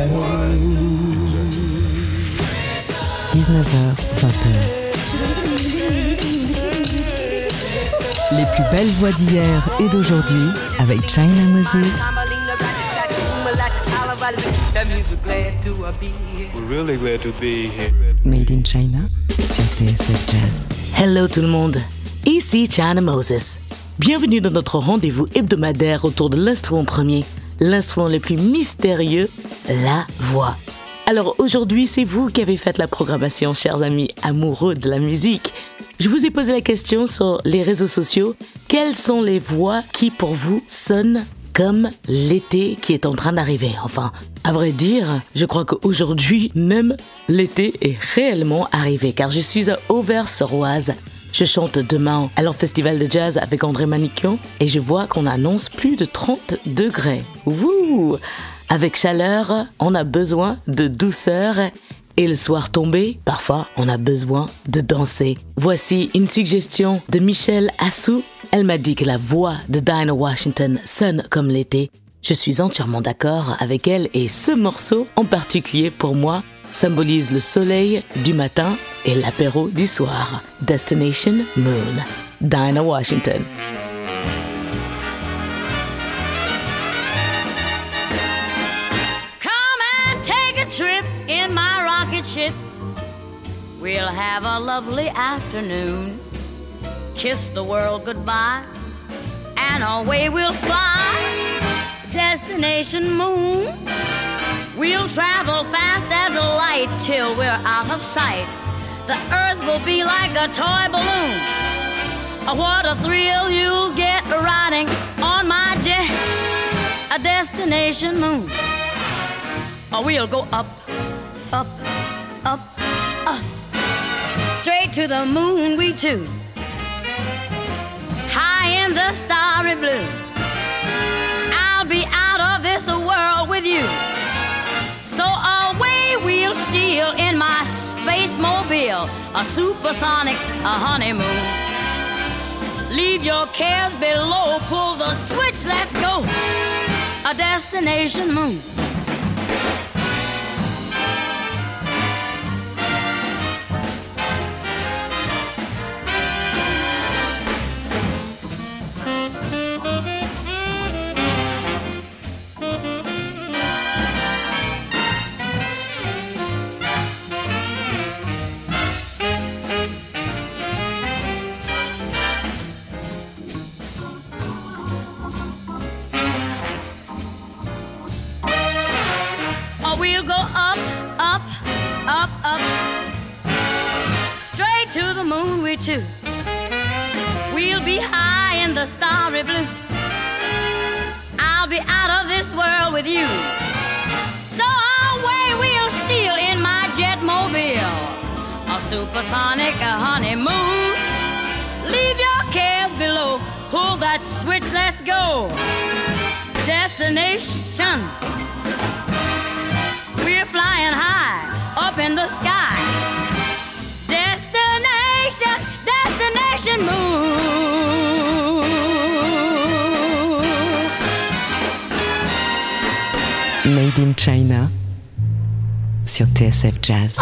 19h, 20h. Les plus belles voix d'hier et d'aujourd'hui avec China Moses. Made in China sur TSF Jazz. Hello tout le monde, ici China Moses. Bienvenue dans notre rendez-vous hebdomadaire autour de l'instrument premier, l'instrument le plus mystérieux, la voix. Alors aujourd'hui, c'est vous qui avez fait la programmation, chers amis amoureux de la musique. Je vous ai posé la question sur les réseaux sociaux. Quelles sont les voix qui, pour vous, sonnent comme l'été qui est en train d'arriver? Enfin, à vrai dire, je crois qu'aujourd'hui, même l'été est réellement arrivé, car je suis à Auvers-sur-Oise. Je chante demain à leur festival de jazz avec André Manikian et je vois qu'on annonce plus de 30 degrés. Wouh avec chaleur, on a besoin de douceur et le soir tombé, parfois on a besoin de danser. Voici une suggestion de Michelle Assou. Elle m'a dit que la voix de Dinah Washington sonne comme l'été. Je suis entièrement d'accord avec elle et ce morceau en particulier pour moi symbolise le soleil du matin et l'apéro du soir. Destination Moon. Dinah Washington. ship. We'll have a lovely afternoon. Kiss the world goodbye, and away we'll fly. Destination moon. We'll travel fast as a light till we're out of sight. The earth will be like a toy balloon. What a thrill you'll get riding on my jet. A destination moon. Oh, we'll go up, up, up, up. Straight to the moon, we two. High in the starry blue. I'll be out of this world with you. So away we'll steal in my space mobile, a supersonic, a honeymoon. Leave your cares below, pull the switch, let's go. A destination moon. Destination move. Made in China sur TSF Jazz.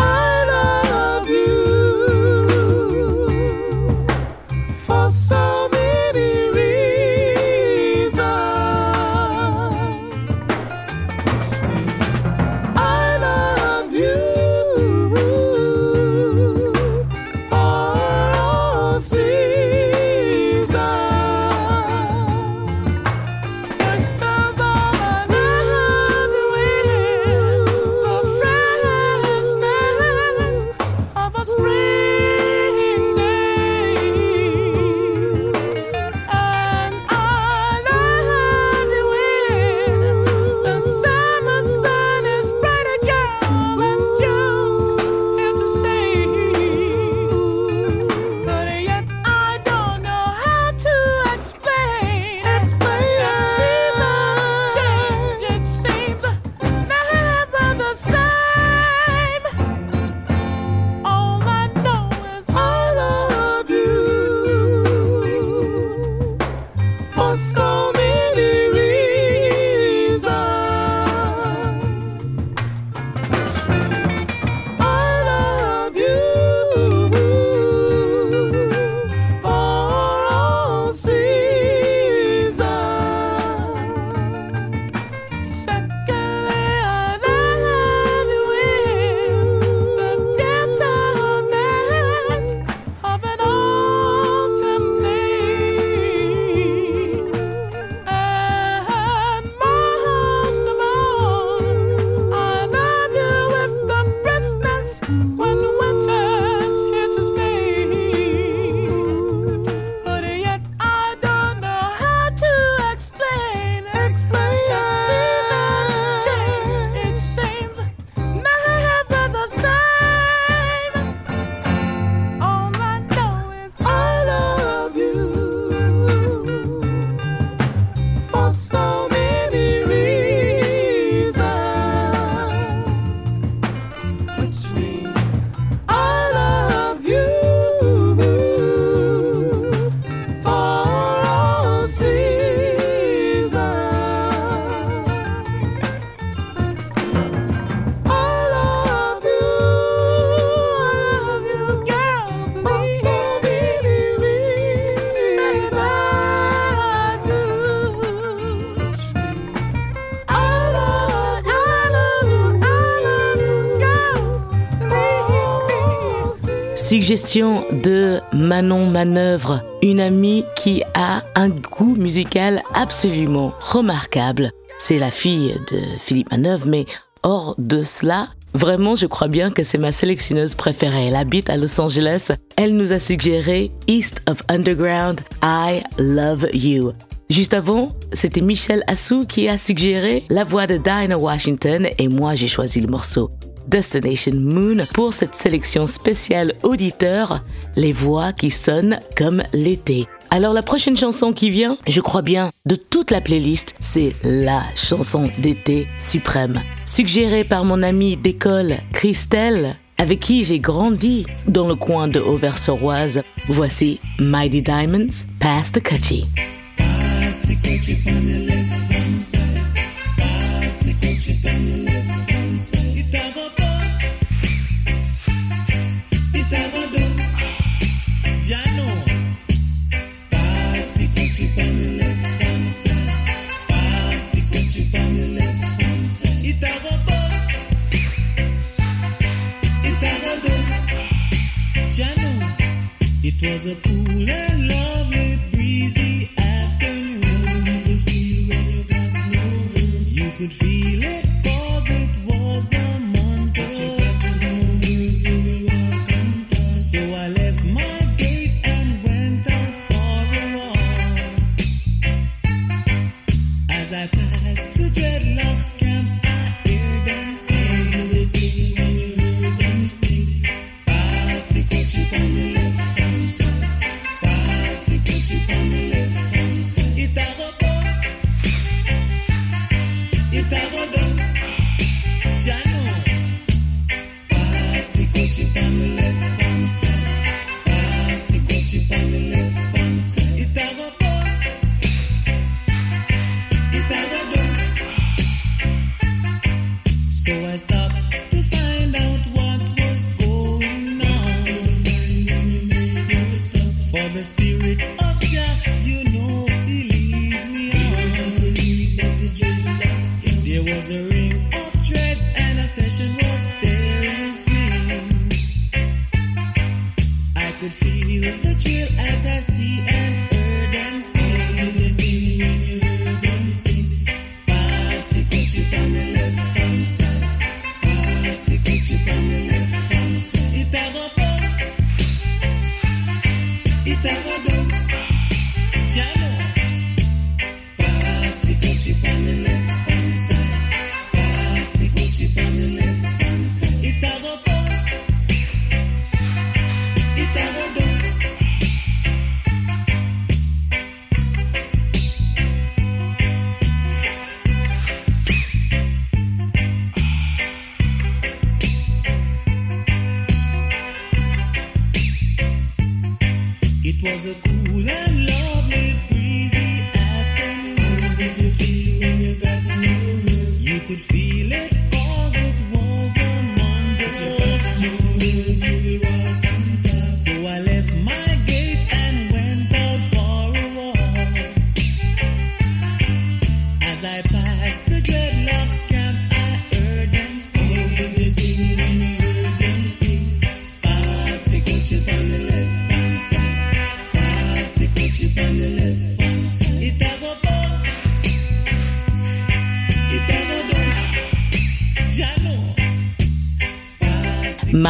Suggestion de Manon Manœuvre, une amie qui a un goût musical absolument remarquable. C'est la fille de Philippe Manœuvre, mais hors de cela, Vraiment, je crois bien que c'est ma sélectionneuse préférée. Elle habite à Los Angeles. Elle nous a suggéré East of Underground, I Love You. Juste avant, c'était Michel Assou qui a suggéré la voix de Dinah Washington et moi j'ai choisi le morceau Destination Moon pour cette sélection spéciale auditeur, les voix qui sonnent comme l'été. Alors la prochaine chanson qui vient, je crois bien, de toute la playlist, c'est la chanson d'été suprême. Suggérée par mon amie d'école Christelle, avec qui j'ai grandi dans le coin de Auvers-sur-Oise. Voici Mighty Diamonds, Past the Cutchy. It I'm a fool. Was a ring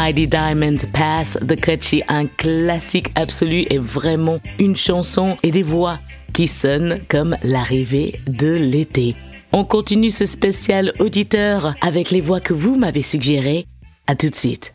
Mighty Diamonds Pass the Cutchy, un classique absolu et vraiment une chanson et des voix qui sonnent comme l'arrivée de l'été. On continue ce spécial auditeur avec les voix que vous m'avez suggérées. À tout de suite.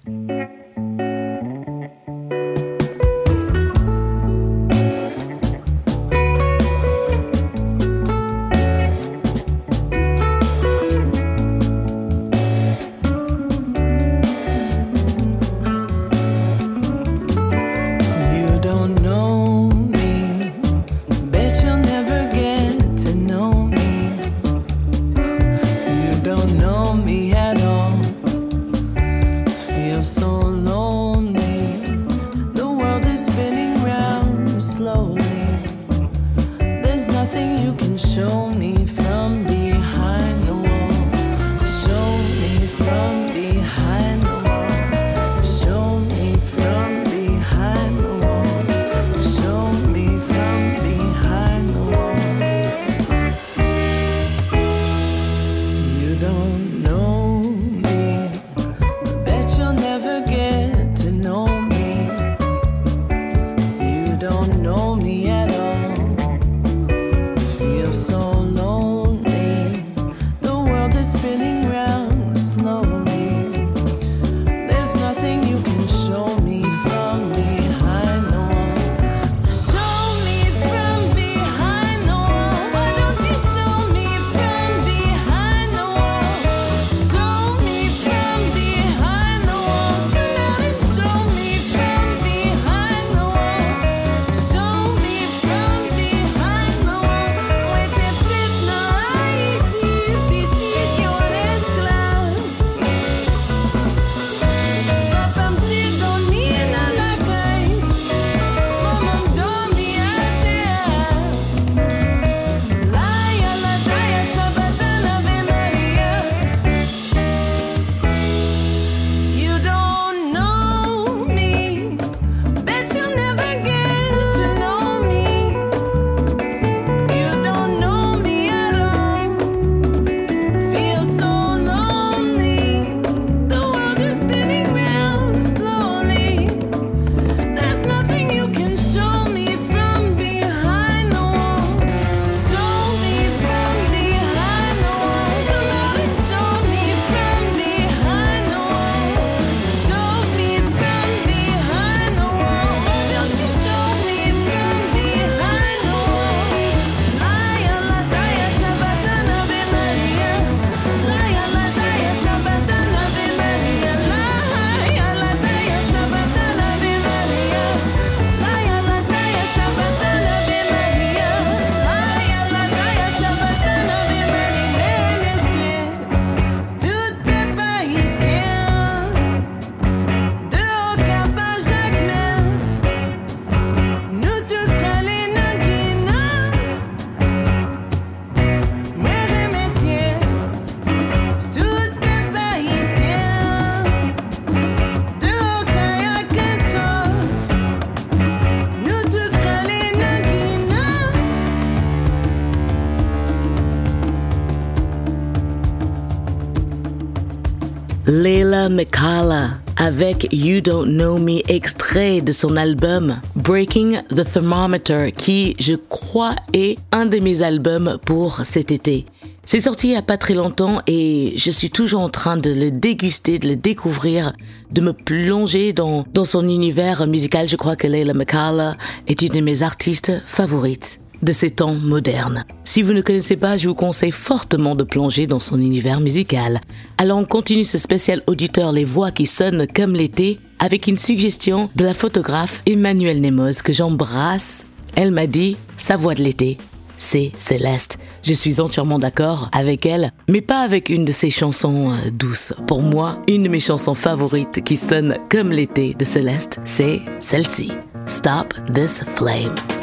Leila Mikala avec You Don't Know Me, extrait de son album Breaking the Thermometer, qui, je crois, est un de mes albums pour cet été. C'est sorti il n'y a pas très longtemps et je suis toujours en train de le déguster, de le découvrir, de me plonger dans, dans son univers musical. Je crois que Leila Mikala est une de mes artistes favorites de ces temps modernes. Si vous ne connaissez pas, je vous conseille fortement de plonger dans son univers musical. Alors on continue ce spécial auditeur Les voix qui sonnent comme l'été avec une suggestion de la photographe Emmanuelle Nemoz que j'embrasse. Elle m'a dit sa voix de l'été, c'est Céleste. Je suis entièrement d'accord avec elle, mais pas avec une de ses chansons euh, douces. Pour moi, une de mes chansons favorites qui sonne comme l'été de Céleste, c'est celle-ci. Stop This Flame.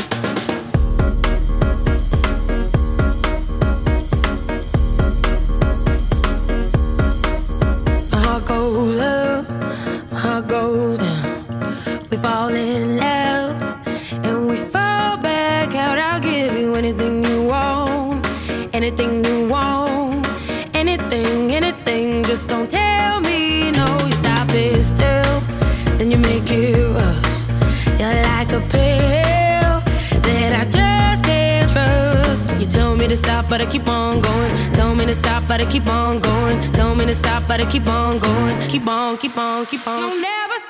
Fall in love and we fall back out. I'll give you anything you want, anything you want, anything, anything. Just don't tell me no. You stop it still, then you make it rush. You're like a pill that I just can't trust. You tell me to stop, but I keep on going. Tell me to stop, but I keep on going. Tell me to stop, but I keep on going. Keep on, keep on, keep on. You'll never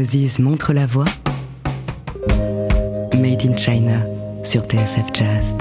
Moses montre la voix, Made in China sur TSF Jazz.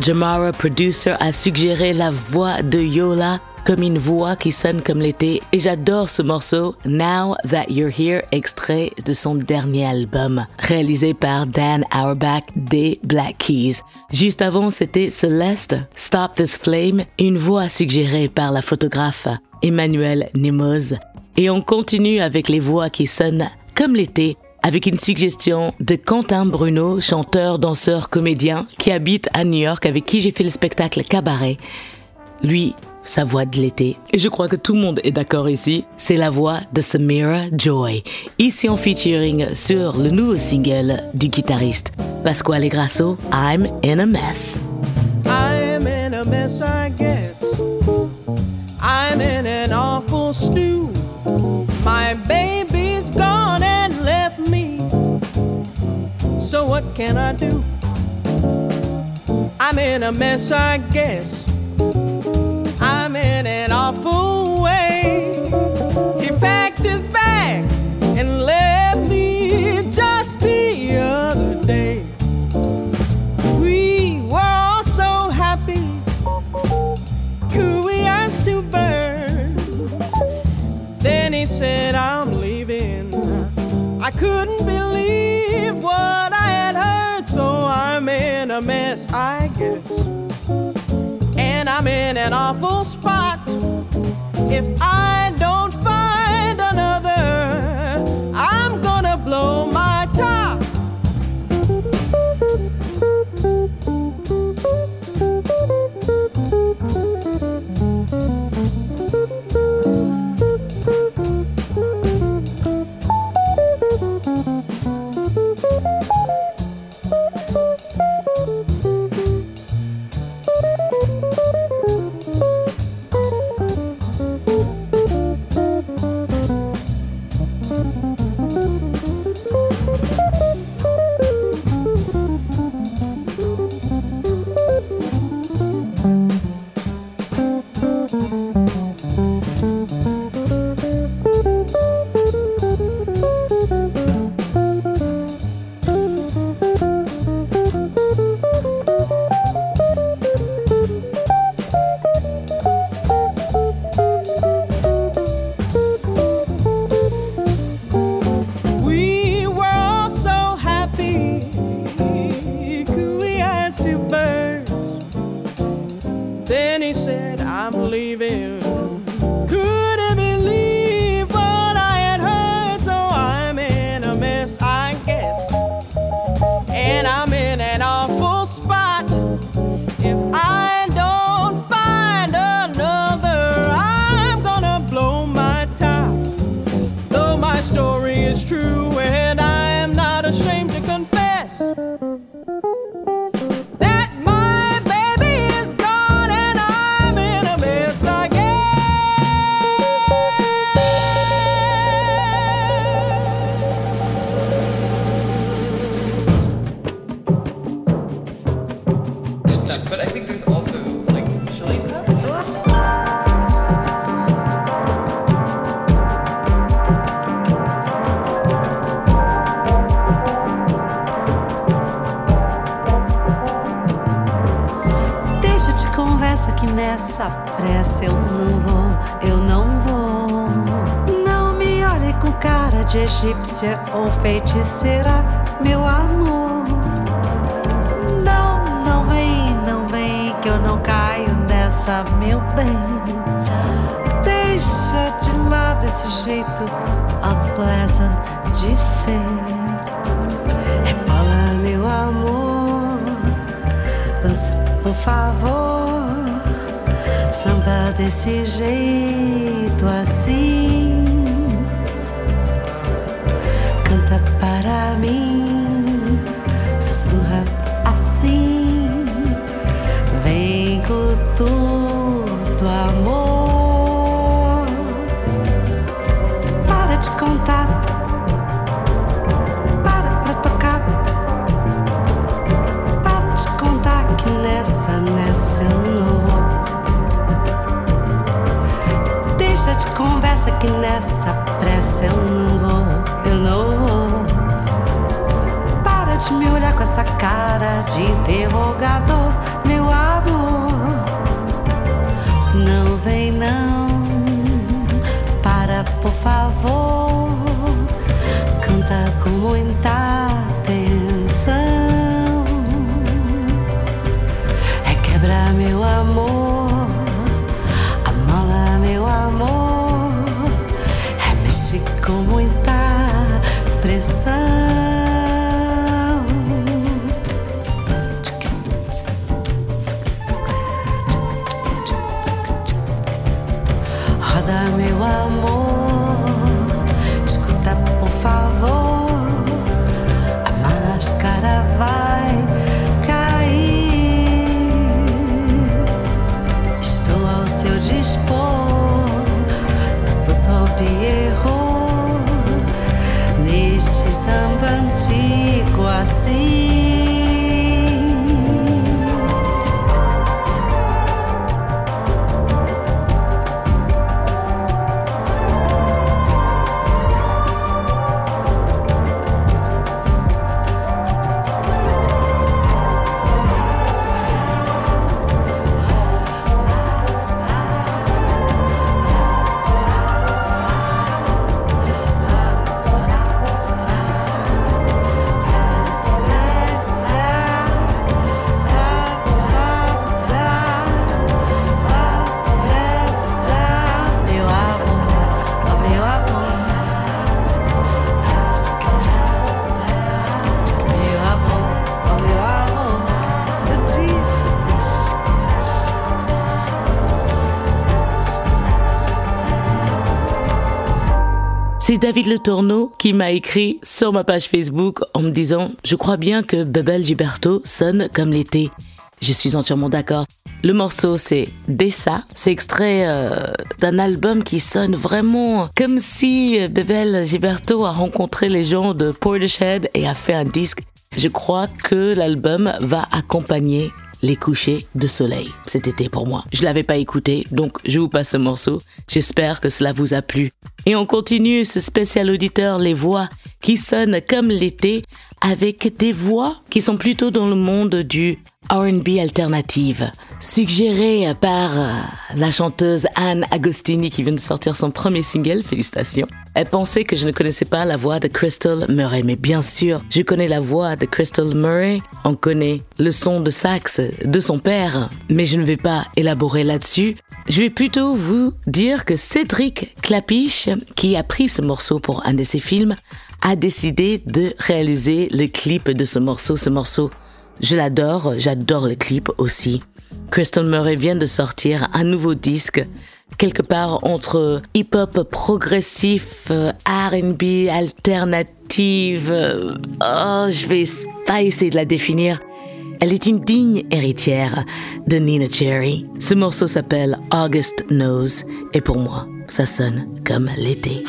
Jamara Producer a suggéré la voix de Yola comme une voix qui sonne comme l'été. Et j'adore ce morceau Now That You're Here extrait de son dernier album réalisé par Dan Auerbach des Black Keys. Juste avant c'était Celeste Stop This Flame une voix suggérée par la photographe Emmanuel Nemoz. Et on continue avec les voix qui sonnent comme l'été avec une suggestion de Quentin Bruno, chanteur, danseur, comédien, qui habite à New York, avec qui j'ai fait le spectacle Cabaret. Lui, sa voix de l'été, et je crois que tout le monde est d'accord ici, c'est la voix de Samira Joy, ici en featuring sur le nouveau single du guitariste Pasquale Grasso, I'm in a mess. I'm in a mess, I guess. I'm in an awful stew. My baby's So what can I do? I'm in a mess, I guess. I'm in an awful way. He packed his bag and left me just the other day. We were all so happy. Could we ask two birds? Then he said, I'm leaving. I couldn't a mess, I guess. And I'm in an awful spot. If I que nessa pressa eu não vou, eu não vou. Não me olhe com cara de egípcia ou feiticeira, meu amor. Não, não vem, não vem, que eu não caio nessa, meu bem. Deixa de lado esse jeito unpleasant de ser. Rebola, meu amor. Dança, por favor. Samba desse jeito assim. Canta para mim. Essa cara de interrogador, David Le Tourneau qui m'a écrit sur ma page Facebook en me disant Je crois bien que Bebel Gilberto sonne comme l'été. Je suis entièrement d'accord. Le morceau c'est Dessa, c'est extrait euh, d'un album qui sonne vraiment comme si euh, Bebel Gilberto a rencontré les gens de Portishead et a fait un disque. Je crois que l'album va accompagner les couchers de soleil cet été pour moi. Je l'avais pas écouté, donc je vous passe ce morceau. J'espère que cela vous a plu. Et on continue ce spécial auditeur Les Voix qui sonnent comme l'été avec des voix qui sont plutôt dans le monde du R&B alternative, suggéré par euh, la chanteuse Anne Agostini qui vient de sortir son premier single, félicitations. Elle pensait que je ne connaissais pas la voix de Crystal Murray, mais bien sûr, je connais la voix de Crystal Murray, on connaît le son de sax de son père, mais je ne vais pas élaborer là-dessus. Je vais plutôt vous dire que Cédric Clapiche, qui a pris ce morceau pour un de ses films, a décidé de réaliser le clip de ce morceau. Ce morceau, je l'adore, j'adore le clip aussi. Crystal Murray vient de sortir un nouveau disque, quelque part entre hip-hop progressif, euh, R&B alternative. euh, Oh, je vais pas essayer de la définir. Elle est une digne héritière de Nina Cherry. Ce morceau s'appelle August Knows et pour moi, ça sonne comme l'été.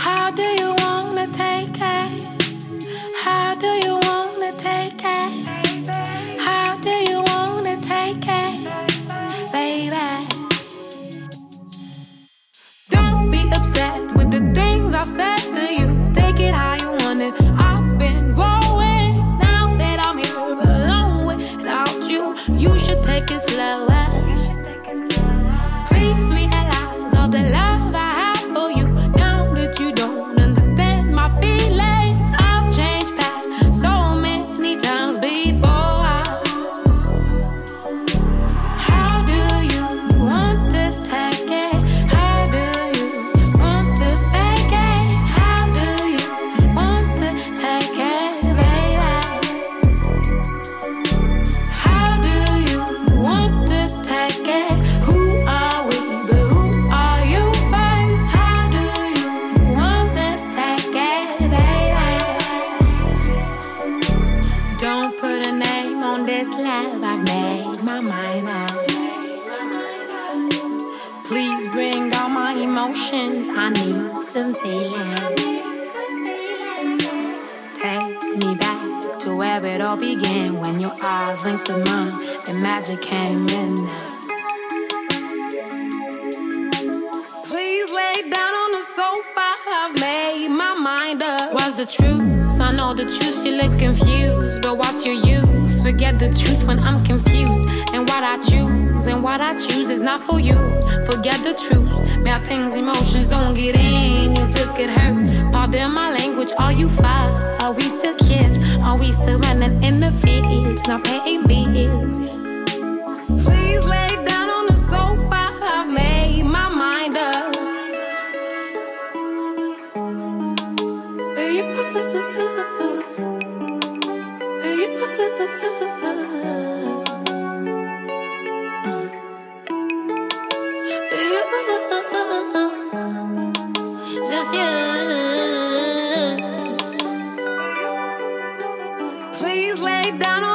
I've said to you. Take it how you want it. I've been growing now that I'm here alone without you. You should take it slower. Hurt. My language, are you fine? Are we still kids? Are we still running in the fields, not paying bills? Please lay down on the sofa. I've made my mind up. just you. break down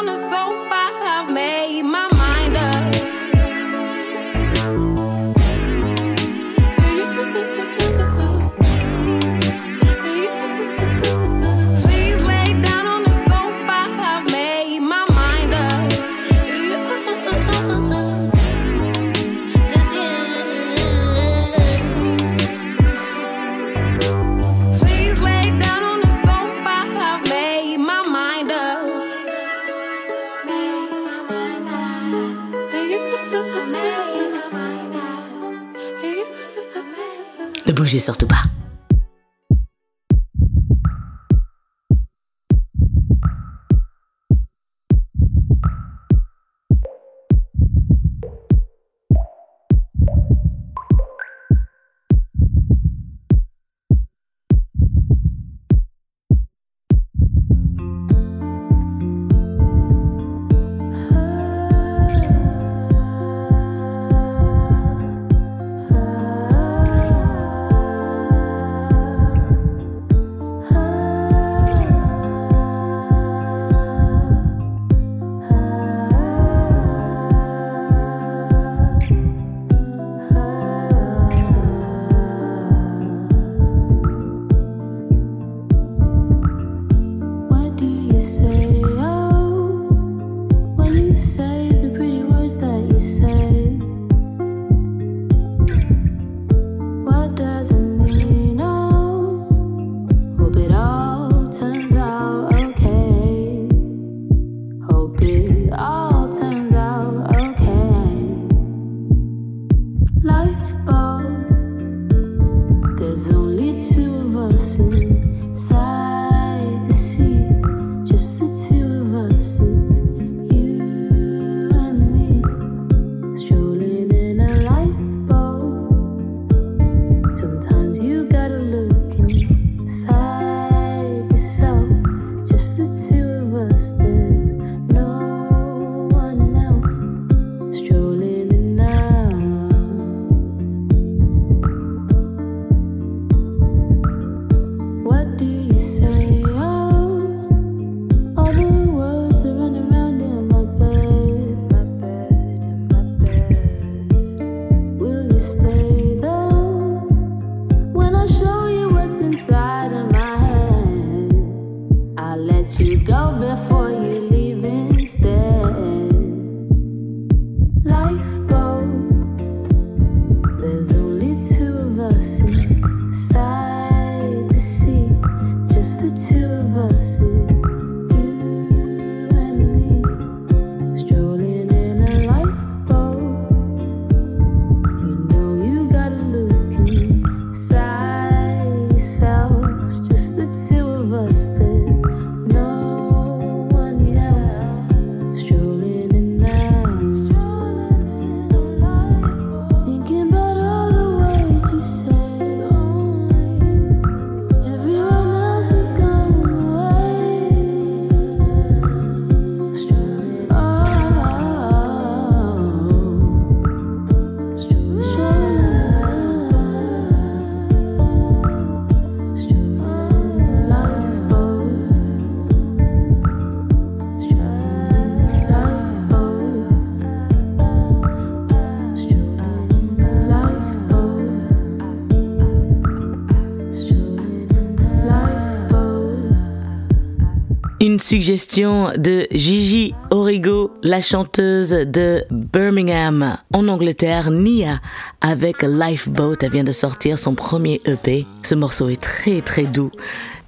suggestion de Gigi Origo, la chanteuse de Birmingham en Angleterre, Nia, avec Lifeboat. Elle vient de sortir son premier EP. Ce morceau est très très doux.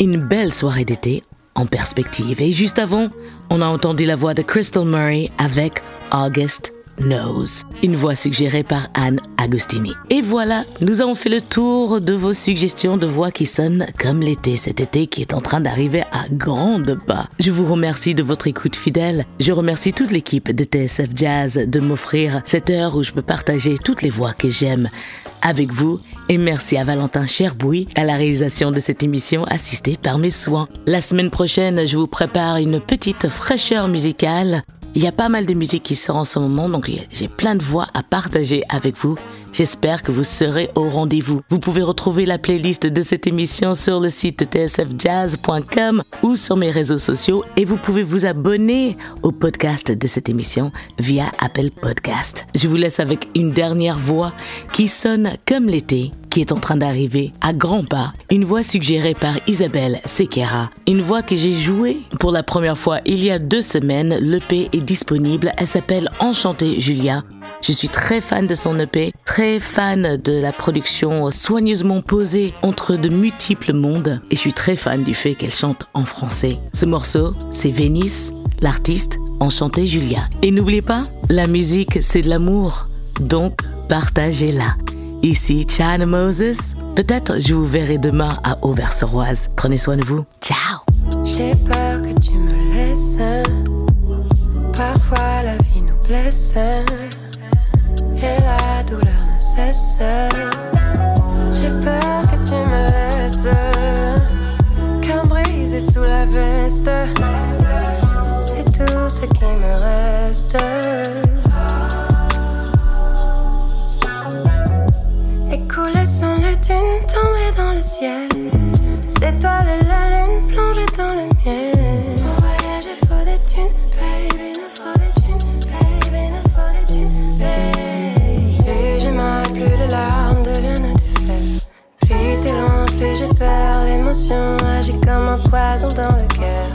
Une belle soirée d'été en perspective. Et juste avant, on a entendu la voix de Crystal Murray avec August Knows, une voix suggérée par Anne Agostini. Et voilà, nous avons fait le tour de vos suggestions de voix qui sonnent comme l'été, cet été qui est en train d'arriver à grandes pas. Je vous remercie de votre écoute fidèle. Je remercie toute l'équipe de TSF Jazz de m'offrir cette heure où je peux partager toutes les voix que j'aime avec vous. Et merci à Valentin Cherbouy à la réalisation de cette émission assistée par mes soins. La semaine prochaine, je vous prépare une petite fraîcheur musicale. Il y a pas mal de musique qui sort en ce moment, donc j'ai plein de voix à partager avec vous. J'espère que vous serez au rendez-vous. Vous pouvez retrouver la playlist de cette émission sur le site tsfjazz.com ou sur mes réseaux sociaux et vous pouvez vous abonner au podcast de cette émission via Apple Podcast. Je vous laisse avec une dernière voix qui sonne comme l'été qui est en train d'arriver à grands pas. Une voix suggérée par Isabelle Sequeira. Une voix que j'ai jouée pour la première fois il y a deux semaines. L'EP est disponible. Elle s'appelle Enchantée Julia. Je suis très fan de son EP, très fan de la production soigneusement posée entre de multiples mondes et je suis très fan du fait qu'elle chante en français. Ce morceau, c'est Vénice, l'artiste Enchantée Julia. Et n'oubliez pas, la musique, c'est de l'amour, donc partagez-la. Ici China Moses. Peut-être je vous verrai demain à Auvers-sur-Oise. Prenez soin de vous. Ciao. J'ai peur que tu me laisses. Parfois la vie nous blesse. Et la douleur ne cesse. J'ai peur que tu me laisses. Cœur brisé sous la veste. C'est tout ce qui me reste. Ciel. Et la lune plongées dans le miel. Pour voyager, faut des thunes, baby, nous faut des thunes, baby, nous faut des thunes, baby. Plus j'ai mal, plus les larmes deviennent des fleuves. Plus t'es loin, plus j'ai peur. L'émotion agit comme un poison dans le cœur.